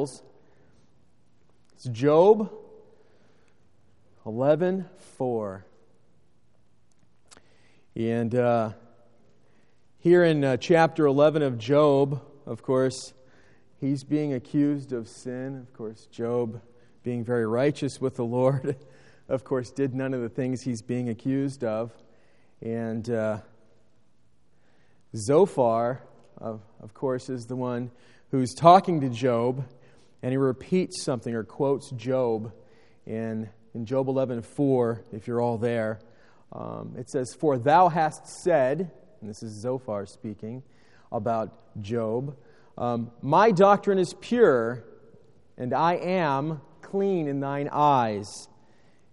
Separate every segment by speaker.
Speaker 1: It's Job 11 4. And uh, here in uh, chapter 11 of Job, of course, he's being accused of sin. Of course, Job, being very righteous with the Lord, of course, did none of the things he's being accused of. And uh, Zophar, of, of course, is the one who's talking to Job and he repeats something or quotes Job in, in Job 11 4, if you're all there. Um, it says, For thou hast said, and this is Zophar speaking about Job, um, My doctrine is pure, and I am clean in thine eyes.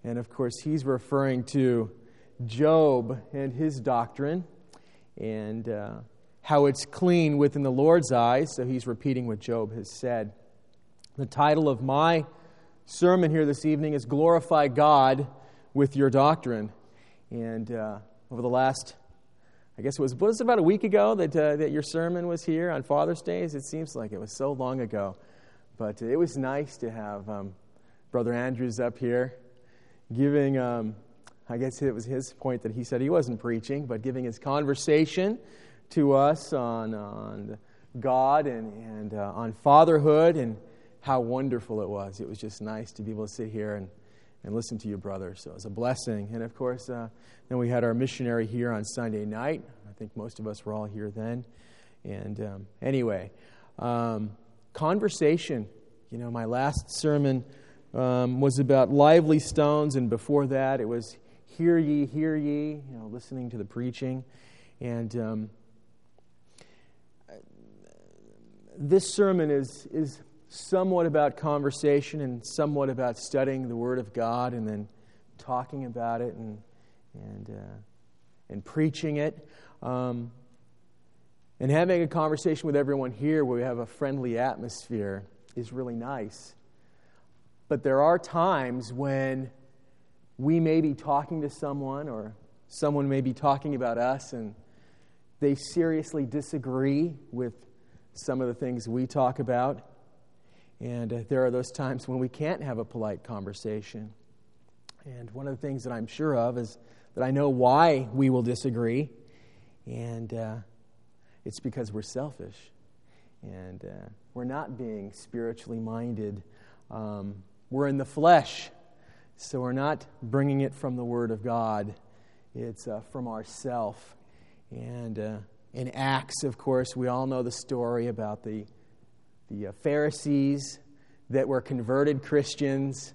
Speaker 1: And of course, he's referring to Job and his doctrine and uh, how it's clean within the Lord's eyes. So he's repeating what Job has said. The title of my sermon here this evening is Glorify God with Your Doctrine. And uh, over the last, I guess it was, was it about a week ago that, uh, that your sermon was here on Father's Days? It seems like it was so long ago. But it was nice to have um, Brother Andrews up here giving, um, I guess it was his point that he said he wasn't preaching, but giving his conversation to us on, on God and, and uh, on fatherhood and how wonderful it was. It was just nice to be able to sit here and, and listen to you, brother. So it was a blessing. And of course, uh, then we had our missionary here on Sunday night. I think most of us were all here then. And um, anyway, um, conversation. You know, my last sermon um, was about lively stones, and before that, it was hear ye, hear ye, you know, listening to the preaching. And um, this sermon is, is somewhat about conversation and somewhat about studying the Word of God and then talking about it and, and, uh, and preaching it. Um, and having a conversation with everyone here where we have a friendly atmosphere is really nice. But there are times when we may be talking to someone or someone may be talking about us and they seriously disagree with some of the things we talk about. And uh, there are those times when we can't have a polite conversation. And one of the things that I'm sure of is that I know why we will disagree, and uh, it's because we're selfish. And uh, we're not being spiritually minded. Um, we're in the flesh, so we're not bringing it from the Word of God. It's uh, from ourself. And uh, in Acts, of course, we all know the story about the the uh, Pharisees that were converted Christians,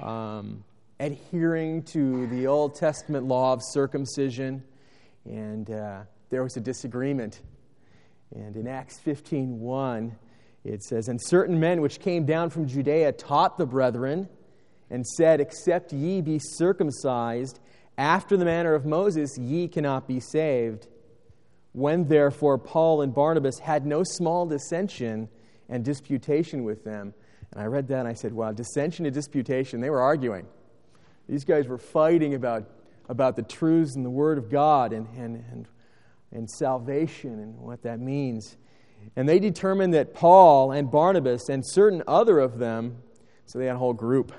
Speaker 1: um, adhering to the Old Testament law of circumcision, and uh, there was a disagreement. And in Acts 15:1, it says, "And certain men which came down from Judea taught the brethren, and said, Except ye be circumcised after the manner of Moses, ye cannot be saved." When therefore Paul and Barnabas had no small dissension and disputation with them. And I read that and I said, wow, dissension and disputation, they were arguing. These guys were fighting about, about the truths and the Word of God and, and, and, and salvation and what that means. And they determined that Paul and Barnabas and certain other of them, so they had a whole group,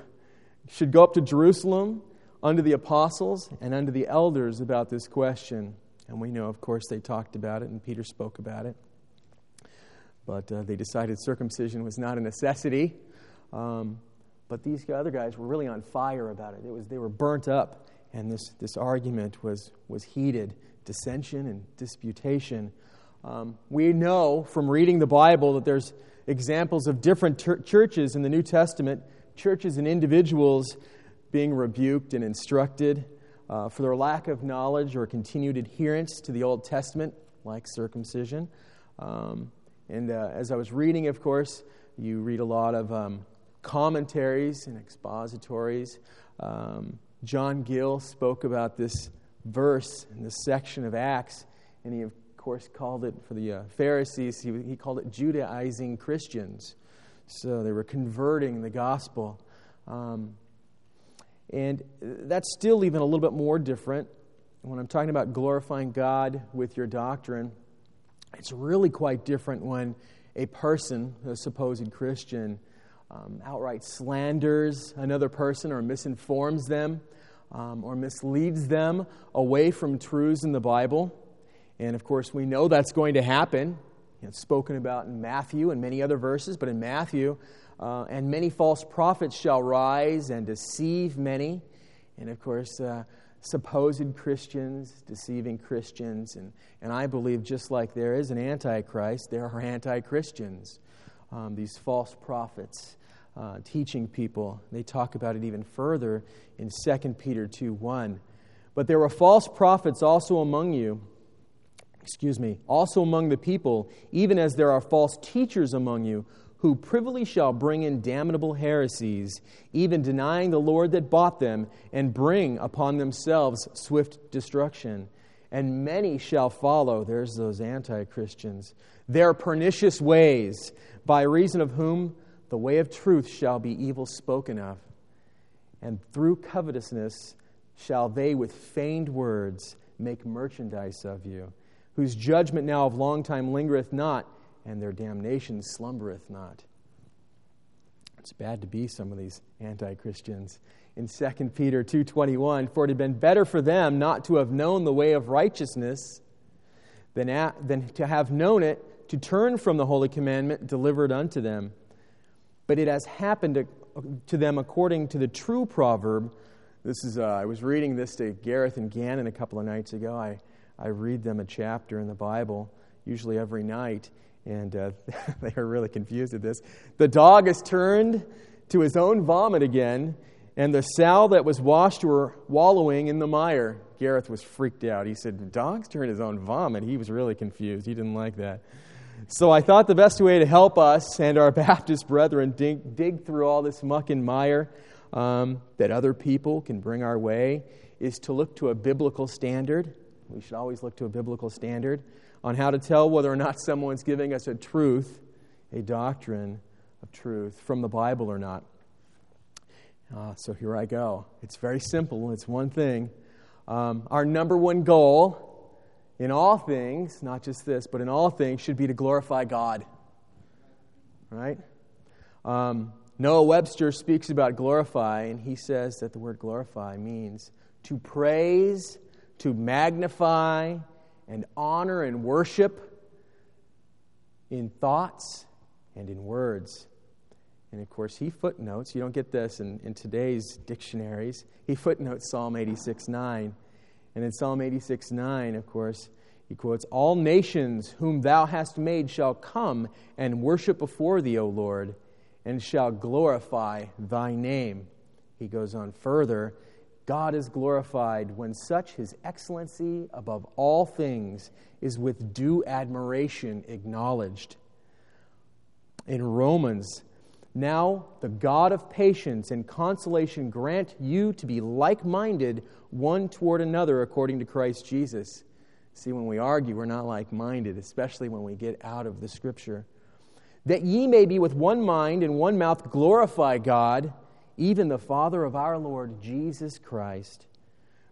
Speaker 1: should go up to Jerusalem unto the apostles and unto the elders about this question. And we know, of course, they talked about it, and Peter spoke about it but uh, they decided circumcision was not a necessity. Um, but these other guys were really on fire about it. it was, they were burnt up, and this, this argument was, was heated dissension and disputation. Um, we know from reading the Bible that there's examples of different ter- churches in the New Testament, churches and individuals being rebuked and instructed uh, for their lack of knowledge or continued adherence to the Old Testament, like circumcision. Um, and uh, as I was reading, of course, you read a lot of um, commentaries and expositories. Um, John Gill spoke about this verse in this section of Acts, and he, of course, called it for the uh, Pharisees, he, he called it Judaizing Christians. So they were converting the gospel. Um, and that's still even a little bit more different when I'm talking about glorifying God with your doctrine. It's really quite different when a person, a supposed Christian, um, outright slanders another person or misinforms them um, or misleads them away from truths in the Bible. And of course, we know that's going to happen. It's spoken about in Matthew and many other verses, but in Matthew, uh, and many false prophets shall rise and deceive many. And of course, uh, supposed Christians deceiving Christians. And, and I believe just like there is an antichrist, there are anti Christians, um, these false prophets uh, teaching people. They talk about it even further in 2 Peter 2 1. But there were false prophets also among you, excuse me, also among the people, even as there are false teachers among you, who privily shall bring in damnable heresies, even denying the Lord that bought them, and bring upon themselves swift destruction. And many shall follow, there's those anti Christians, their pernicious ways, by reason of whom the way of truth shall be evil spoken of, and through covetousness shall they with feigned words make merchandise of you, whose judgment now of long time lingereth not, and their damnation slumbereth not. It's bad to be some of these anti-Christians. In 2 Peter 2:21, for it had been better for them not to have known the way of righteousness than, than to have known it, to turn from the holy commandment delivered unto them but it has happened to, to them according to the true proverb. This is, uh, I was reading this to Gareth and Gannon a couple of nights ago. I, I read them a chapter in the Bible, usually every night, and uh, they are really confused at this. The dog has turned to his own vomit again, and the sow that was washed were wallowing in the mire. Gareth was freaked out. He said, Dogs turn his own vomit. He was really confused. He didn't like that. So I thought the best way to help us and our Baptist brethren dig, dig through all this muck and mire um, that other people can bring our way is to look to a biblical standard. We should always look to a biblical standard on how to tell whether or not someone's giving us a truth, a doctrine of truth from the Bible or not. Uh, so here I go. It's very simple, it's one thing. Um, our number one goal in all things, not just this, but in all things, should be to glorify God. Right? Um, Noah Webster speaks about glorify, and he says that the word glorify means to praise, to magnify, and honor and worship in thoughts and in words. And of course, he footnotes, you don't get this in, in today's dictionaries, he footnotes Psalm 86 9 and in Psalm 86 9, of course, he quotes, All nations whom thou hast made shall come and worship before thee, O Lord, and shall glorify thy name. He goes on further God is glorified when such his excellency above all things is with due admiration acknowledged. In Romans, now the God of patience and consolation grant you to be like minded one toward another according to Christ Jesus. See, when we argue, we're not like minded, especially when we get out of the Scripture. That ye may be with one mind and one mouth glorify God, even the Father of our Lord Jesus Christ.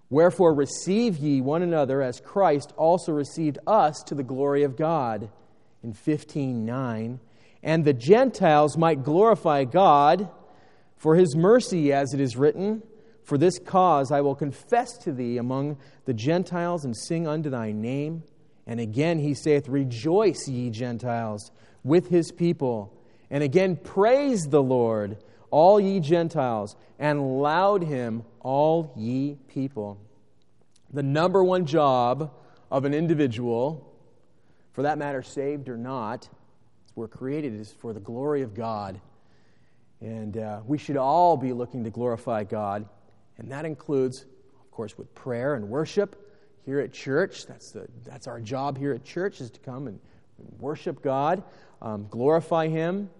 Speaker 1: Wherefore receive ye one another as Christ also received us to the glory of God. In 15:9, and the Gentiles might glorify God for his mercy, as it is written. For this cause I will confess to thee among the Gentiles and sing unto thy name. And again he saith, Rejoice, ye Gentiles, with his people. And again, praise the Lord, all ye Gentiles, and laud him, all ye people. The number one job of an individual, for that matter, saved or not, we're created is for the glory of God. And uh, we should all be looking to glorify God. And that includes, of course, with prayer and worship here at church. That's, the, that's our job here at church is to come and worship God, um, glorify Him.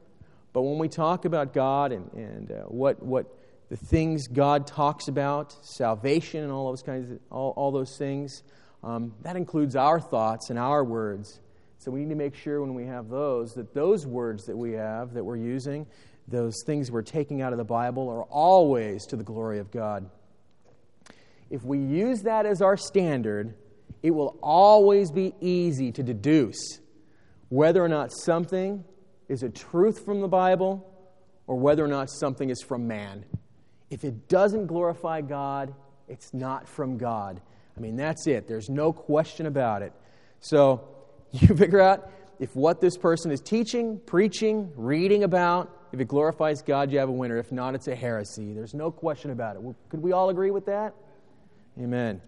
Speaker 1: But when we talk about God and, and uh, what, what the things God talks about, salvation and all those kinds of, all, all those things, um, that includes our thoughts and our words. So we need to make sure when we have those that those words that we have that we're using those things we're taking out of the Bible are always to the glory of God. If we use that as our standard, it will always be easy to deduce whether or not something is a truth from the Bible or whether or not something is from man. If it doesn't glorify God, it's not from God. I mean, that's it. There's no question about it. So you figure out if what this person is teaching, preaching, reading about, if it glorifies God, you have a winner. If not, it's a heresy. There's no question about it. Could we all agree with that? Amen.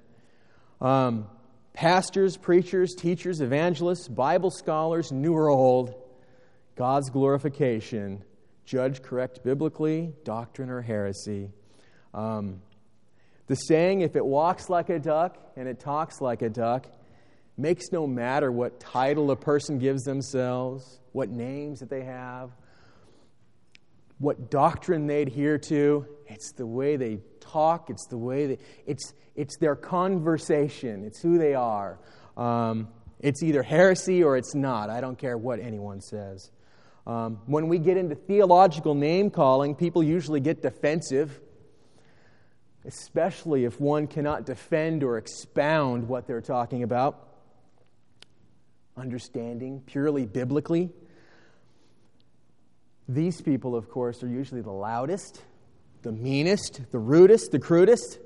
Speaker 1: Um, pastors, preachers, teachers, evangelists, Bible scholars, new or old, God's glorification, judge correct biblically, doctrine or heresy. Um, the saying, if it walks like a duck and it talks like a duck, makes no matter what title a person gives themselves, what names that they have, what doctrine they adhere to. It's the way they talk, it's the way they, it's, it's their conversation, it's who they are. Um, it's either heresy or it's not. I don't care what anyone says. Um, when we get into theological name calling, people usually get defensive, especially if one cannot defend or expound what they're talking about understanding purely biblically. These people, of course, are usually the loudest, the meanest, the rudest, the crudest,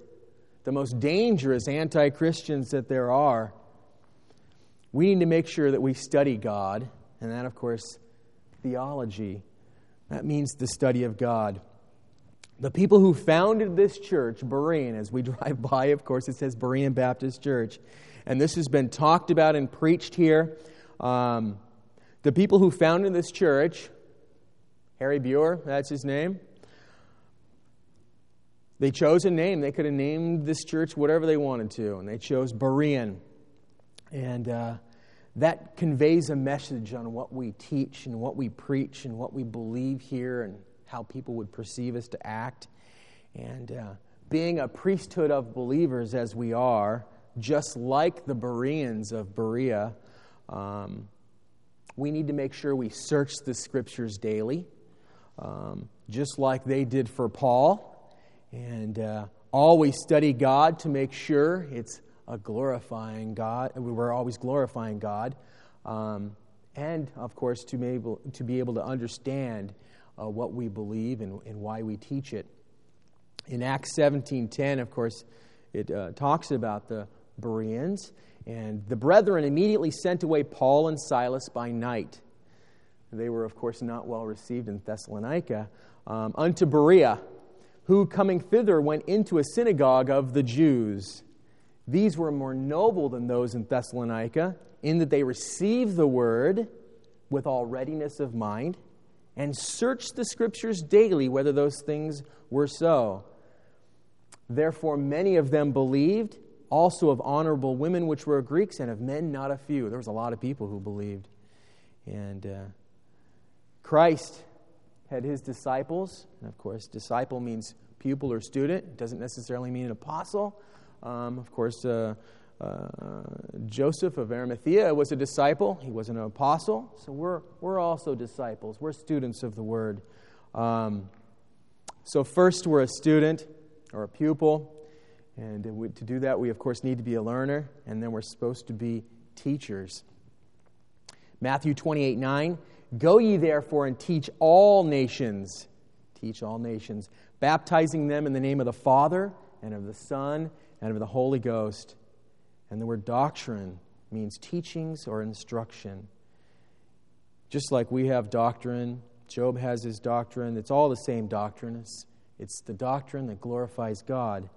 Speaker 1: the most dangerous anti Christians that there are. We need to make sure that we study God, and that, of course, theology. That means the study of God. The people who founded this church, Berean, as we drive by, of course, it says Berean Baptist Church and this has been talked about and preached here. Um, the people who founded this church, Harry Buer, that's his name, they chose a name. They could have named this church whatever they wanted to, and they chose Berean. And uh, that conveys a message on what we teach and what we preach and what we believe here and how people would perceive us to act. And uh, being a priesthood of believers as we are, just like the Bereans of Berea, um, we need to make sure we search the scriptures daily, um, just like they did for Paul, and uh, always study God to make sure it's a glorifying God. We're always glorifying God, um, and of course to be able to be able to understand uh, what we believe and, and why we teach it. In Acts seventeen ten, of course, it uh, talks about the Bereans. And the brethren immediately sent away Paul and Silas by night. They were, of course, not well received in Thessalonica, um, unto Berea, who, coming thither, went into a synagogue of the Jews. These were more noble than those in Thessalonica, in that they received the word with all readiness of mind, and searched the scriptures daily whether those things were so. Therefore, many of them believed also of honorable women which were Greeks, and of men not a few. There was a lot of people who believed. And uh, Christ had his disciples. And of course, disciple means pupil or student, it doesn't necessarily mean an apostle. Um, of course, uh, uh, Joseph of Arimathea was a disciple, he was an apostle. So we're, we're also disciples, we're students of the word. Um, so, first, we're a student or a pupil. And to do that, we, of course, need to be a learner, and then we're supposed to be teachers. Matthew 28 9 Go ye therefore and teach all nations, teach all nations, baptizing them in the name of the Father, and of the Son, and of the Holy Ghost. And the word doctrine means teachings or instruction. Just like we have doctrine, Job has his doctrine, it's all the same doctrine. It's, it's the doctrine that glorifies God.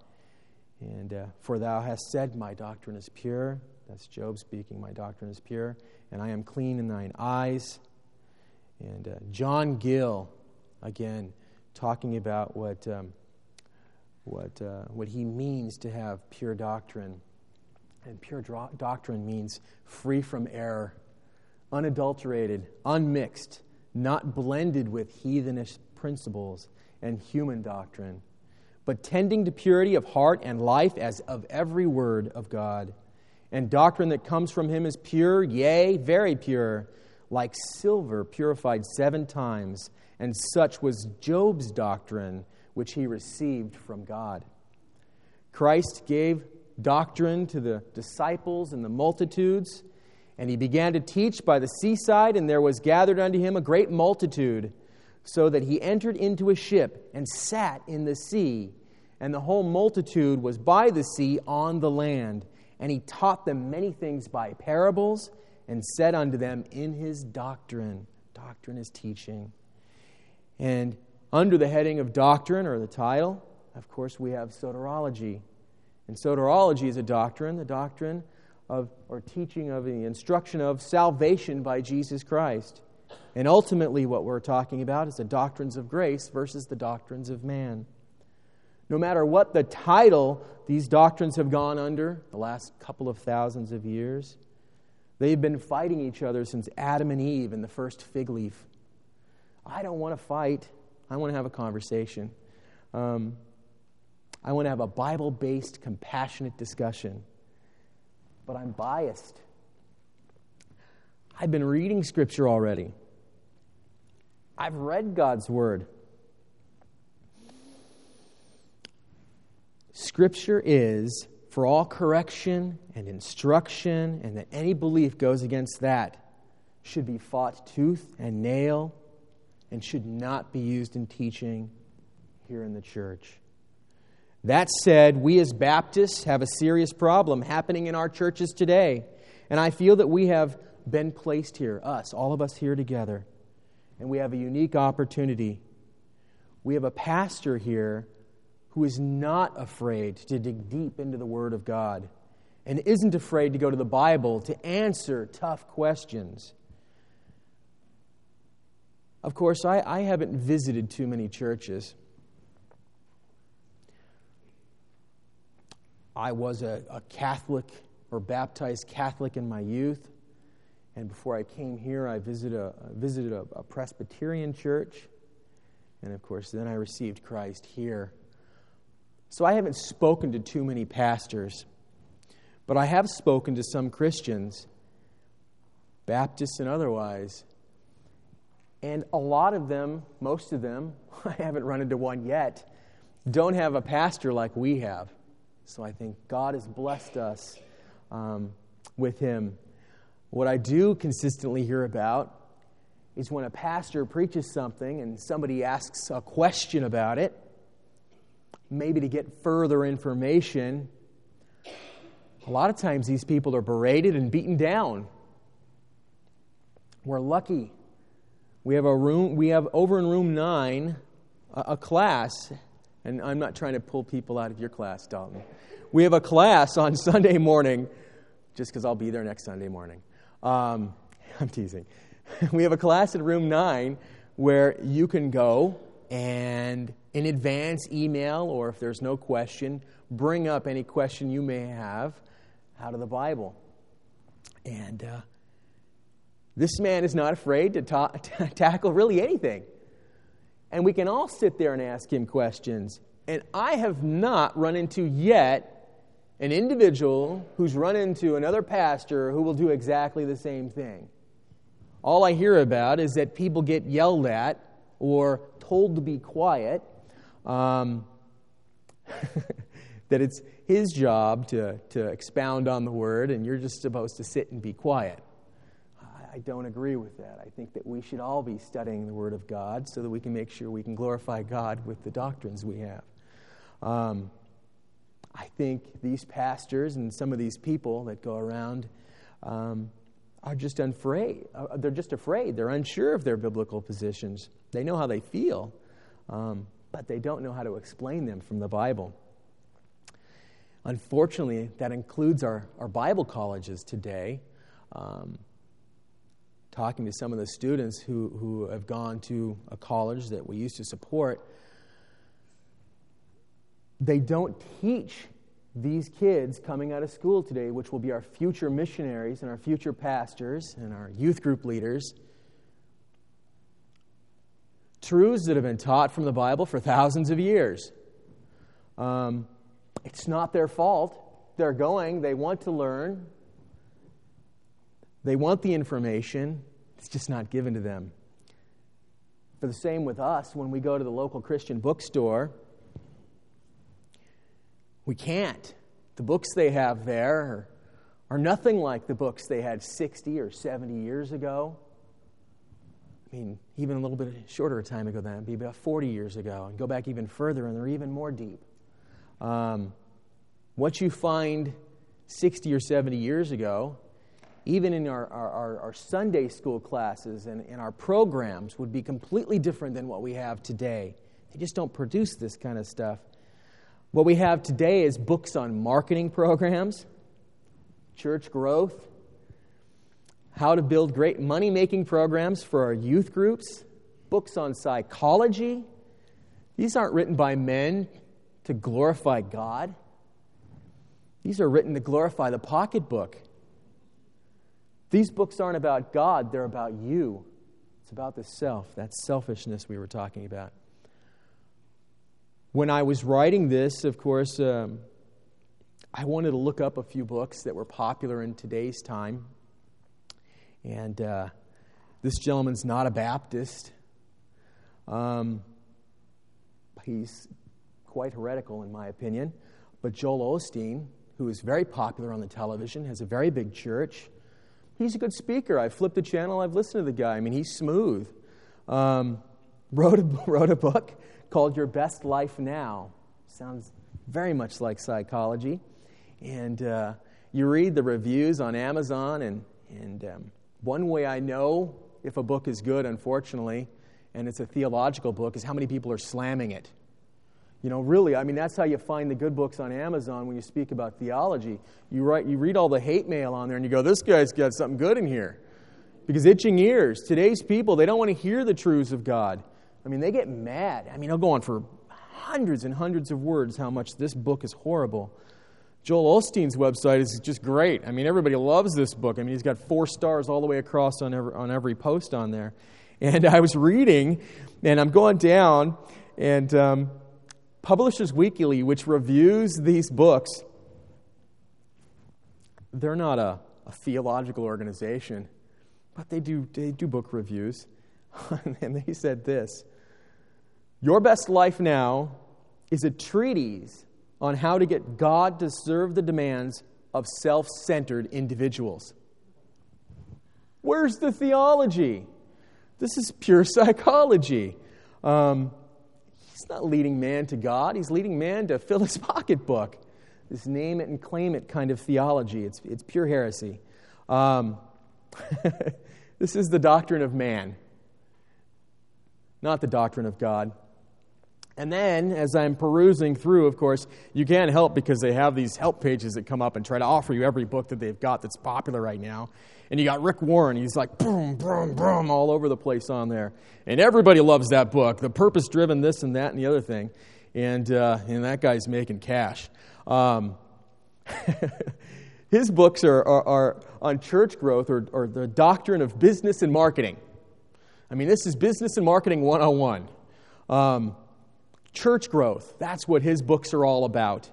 Speaker 1: And uh, for thou hast said, My doctrine is pure. That's Job speaking, My doctrine is pure, and I am clean in thine eyes. And uh, John Gill, again, talking about what, um, what, uh, what he means to have pure doctrine. And pure doctrine means free from error, unadulterated, unmixed, not blended with heathenish principles and human doctrine but tending to purity of heart and life as of every word of God. And doctrine that comes from him is pure, yea, very pure, like silver purified seven times. And such was Job's doctrine, which he received from God. Christ gave doctrine to the disciples and the multitudes, and he began to teach by the seaside, and there was gathered unto him a great multitude so that he entered into a ship and sat in the sea, and the whole multitude was by the sea on the land. And he taught them many things by parables and said unto them in his doctrine. Doctrine is teaching. And under the heading of doctrine, or the title, of course, we have soteriology. And soteriology is a doctrine, the doctrine of, or teaching of, the instruction of salvation by Jesus Christ. And ultimately, what we're talking about is the doctrines of grace versus the doctrines of man. No matter what the title these doctrines have gone under the last couple of thousands of years, they've been fighting each other since Adam and Eve and the first fig leaf. I don't want to fight, I want to have a conversation. Um, I want to have a Bible based, compassionate discussion. But I'm biased. I've been reading Scripture already. I've read God's Word. Scripture is for all correction and instruction, and that any belief goes against that should be fought tooth and nail and should not be used in teaching here in the church. That said, we as Baptists have a serious problem happening in our churches today. And I feel that we have been placed here, us, all of us here together, and we have a unique opportunity. We have a pastor here who is not afraid to dig deep into the Word of God and isn't afraid to go to the Bible to answer tough questions. Of course, I, I haven't visited too many churches. I was a, a Catholic or baptized Catholic in my youth. And before I came here, I visited a, visited a, a Presbyterian church. And of course, then I received Christ here. So I haven't spoken to too many pastors, but I have spoken to some Christians, Baptists and otherwise. And a lot of them, most of them, I haven't run into one yet, don't have a pastor like we have. So I think God has blessed us um, with him. What I do consistently hear about is when a pastor preaches something and somebody asks a question about it, maybe to get further information. A lot of times these people are berated and beaten down. We're lucky. We have a room, we have over in room nine a, a class and I'm not trying to pull people out of your class, Dalton. We have a class on Sunday morning, just because I'll be there next Sunday morning. Um, I'm teasing. we have a class in room nine where you can go and in advance email, or if there's no question, bring up any question you may have out of the Bible. And uh, this man is not afraid to ta- tackle really anything and we can all sit there and ask him questions. And I have not run into yet an individual who's run into another pastor who will do exactly the same thing. All I hear about is that people get yelled at or told to be quiet, um, that it's his job to, to expound on the word, and you're just supposed to sit and be quiet. I don't agree with that. I think that we should all be studying the Word of God so that we can make sure we can glorify God with the doctrines we have. Um, I think these pastors and some of these people that go around um, are just afraid. Uh, they're just afraid. They're unsure of their biblical positions. They know how they feel, um, but they don't know how to explain them from the Bible. Unfortunately, that includes our, our Bible colleges today. Um, talking to some of the students who, who have gone to a college that we used to support, they don't teach these kids coming out of school today, which will be our future missionaries and our future pastors and our youth group leaders, truths that have been taught from the Bible for thousands of years. Um, it's not their fault. They're going, they want to learn, they want the information, it's just not given to them. For the same with us, when we go to the local Christian bookstore, we can't. The books they have there are, are nothing like the books they had 60 or 70 years ago. I mean, even a little bit shorter a time ago than that, be about 40 years ago, and go back even further, and they're even more deep. Um, what you find 60 or 70 years ago, even in our, our, our Sunday school classes and in our programs, would be completely different than what we have today. They just don't produce this kind of stuff. What we have today is books on marketing programs, church growth, how to build great money making programs for our youth groups, books on psychology. These aren't written by men to glorify God, these are written to glorify the pocketbook. These books aren't about God, they're about you. It's about the self, that selfishness we were talking about. When I was writing this, of course, um, I wanted to look up a few books that were popular in today's time. And uh, this gentleman's not a Baptist. Um, he's quite heretical, in my opinion. But Joel Osteen, who is very popular on the television, has a very big church. He's a good speaker. I've flipped the channel, I've listened to the guy. I mean, he's smooth. Um, wrote, a, wrote a book called Your Best Life Now. Sounds very much like psychology. And uh, you read the reviews on Amazon, and, and um, one way I know if a book is good, unfortunately, and it's a theological book, is how many people are slamming it. You know, really, I mean, that's how you find the good books on Amazon when you speak about theology. You, write, you read all the hate mail on there and you go, this guy's got something good in here. Because itching ears, today's people, they don't want to hear the truths of God. I mean, they get mad. I mean, they'll go on for hundreds and hundreds of words how much this book is horrible. Joel Osteen's website is just great. I mean, everybody loves this book. I mean, he's got four stars all the way across on every, on every post on there. And I was reading, and I'm going down, and um, Publishers Weekly, which reviews these books, they're not a, a theological organization, but they do, they do book reviews. and they said this Your Best Life Now is a treatise on how to get God to serve the demands of self centered individuals. Where's the theology? This is pure psychology. Um, he's not leading man to God, he's leading man to fill his pocketbook. This name it and claim it kind of theology. It's, it's pure heresy. Um, this is the doctrine of man, not the doctrine of God. And then, as I'm perusing through, of course, you can't help because they have these help pages that come up and try to offer you every book that they've got that's popular right now. And you got Rick Warren, he's like boom, boom, boom, all over the place on there. And everybody loves that book, The Purpose Driven, this and that and the other thing. And, uh, and that guy's making cash. Um, his books are, are, are, on church growth or, or the doctrine of business and marketing. I mean, this is business and marketing 101. Um, church growth. That's what his books are all about.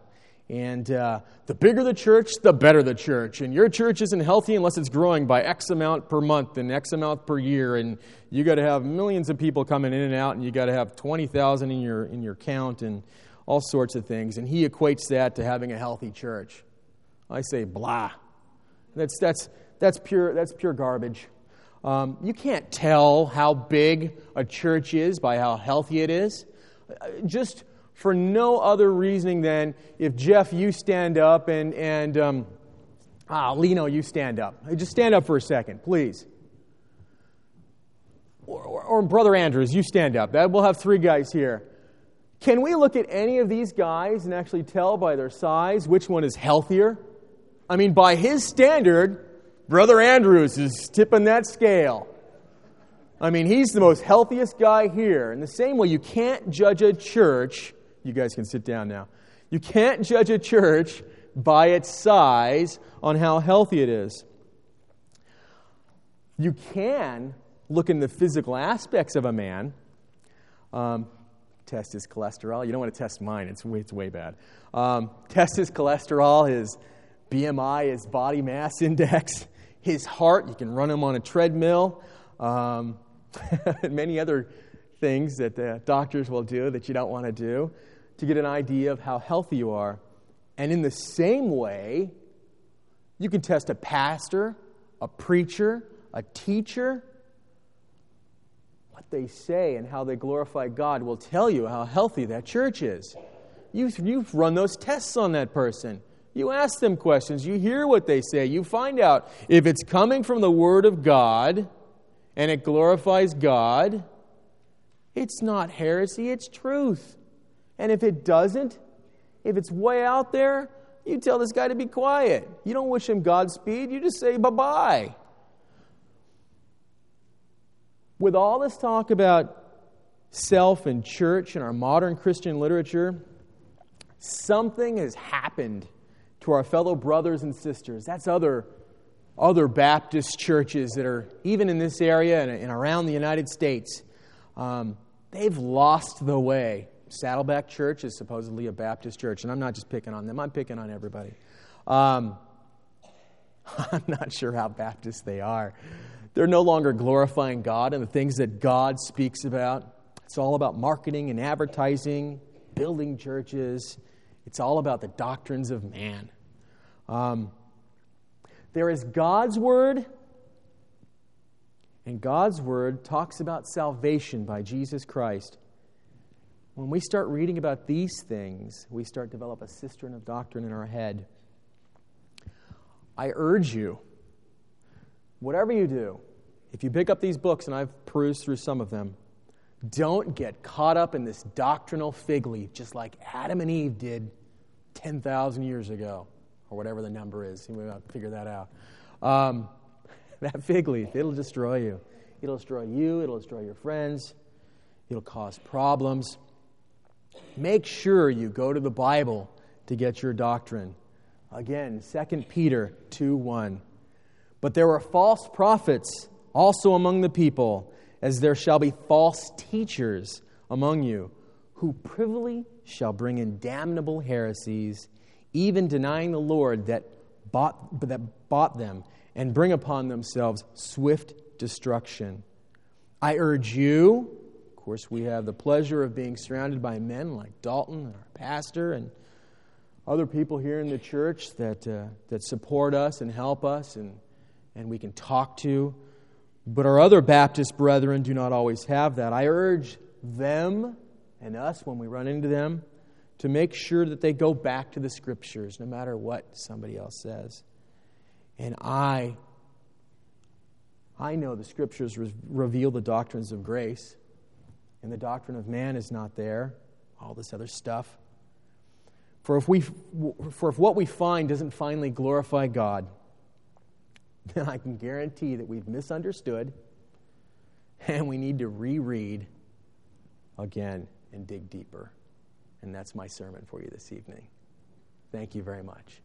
Speaker 1: And uh, the bigger the church, the better the church. And your church isn't healthy unless it's growing by X amount per month and X amount per year. And you got to have millions of people coming in and out, and you got to have 20,000 in your, in your count and all sorts of things. And he equates that to having a healthy church. I say, blah. That's, that's, that's, pure, that's pure garbage. Um, you can't tell how big a church is by how healthy it is just for no other reasoning than if Jeff, you stand up and, and um, ah, Lino, you stand up. Just stand up for a second, please. Or, or, or Brother Andrews, you stand up. That, we'll have three guys here. Can we look at any of these guys and actually tell by their size which one is healthier? I mean, by his standard, Brother Andrews is tipping that scale. I mean, he's the most healthiest guy here. In the same way, you can't judge a church. You guys can sit down now. You can't judge a church by its size on how healthy it is. You can look in the physical aspects of a man. Um, test his cholesterol. You don't want to test mine, it's way, it's way bad. Um, test his cholesterol, his BMI, his body mass index, his heart. You can run him on a treadmill. Um, and many other things that the doctors will do that you don't want to do to get an idea of how healthy you are. And in the same way, you can test a pastor, a preacher, a teacher. What they say and how they glorify God will tell you how healthy that church is. You've, you've run those tests on that person. You ask them questions. You hear what they say. You find out if it's coming from the Word of God and it glorifies God, it's not heresy, it's truth. And if it doesn't, if it's way out there, you tell this guy to be quiet. You don't wish him Godspeed, you just say bye bye. With all this talk about self and church in our modern Christian literature, something has happened to our fellow brothers and sisters. That's other, other Baptist churches that are even in this area and, around the United States. Um, they've lost the way. Saddleback Church is supposedly a Baptist church, and I'm not just picking on them, I'm picking on everybody. Um, I'm not sure how Baptist they are. They're no longer glorifying God and the things that God speaks about. It's all about marketing and advertising, building churches. It's all about the doctrines of man. Um, there is God's Word, and God's Word talks about salvation by Jesus Christ. When we start reading about these things, we start to develop a cistern of doctrine in our head. I urge you, whatever you do, if you pick up these books, and I've perused through some of them, don't get caught up in this doctrinal fig leaf, just like Adam and Eve did 10,000 years ago, or whatever the number is. You may not figure that out. Um, that fig leaf, it'll destroy you. It'll destroy you, it'll destroy your friends, it'll cause problems. Make sure you go to the Bible to get your doctrine. Again, 2 Peter 2 1. But there were false prophets also among the people, as there shall be false teachers among you, who privily shall bring in damnable heresies, even denying the Lord that bought, that bought them, and bring upon themselves swift destruction. I urge you, of course, we have the pleasure of being surrounded by men like Dalton and our pastor and other people here in the church that, uh, that support us and help us and, and we can talk to. But our other Baptist brethren do not always have that. I urge them and us, when we run into them, to make sure that they go back to the Scriptures, no matter what somebody else says. And I, I know the Scriptures reveal the doctrines of grace and the doctrine of man is not there, all this other stuff. For if, we, for if what we find doesn't finally glorify God, then I can guarantee that we've misunderstood and we need to reread again and dig deeper. And that's my sermon for you this evening. Thank you very much.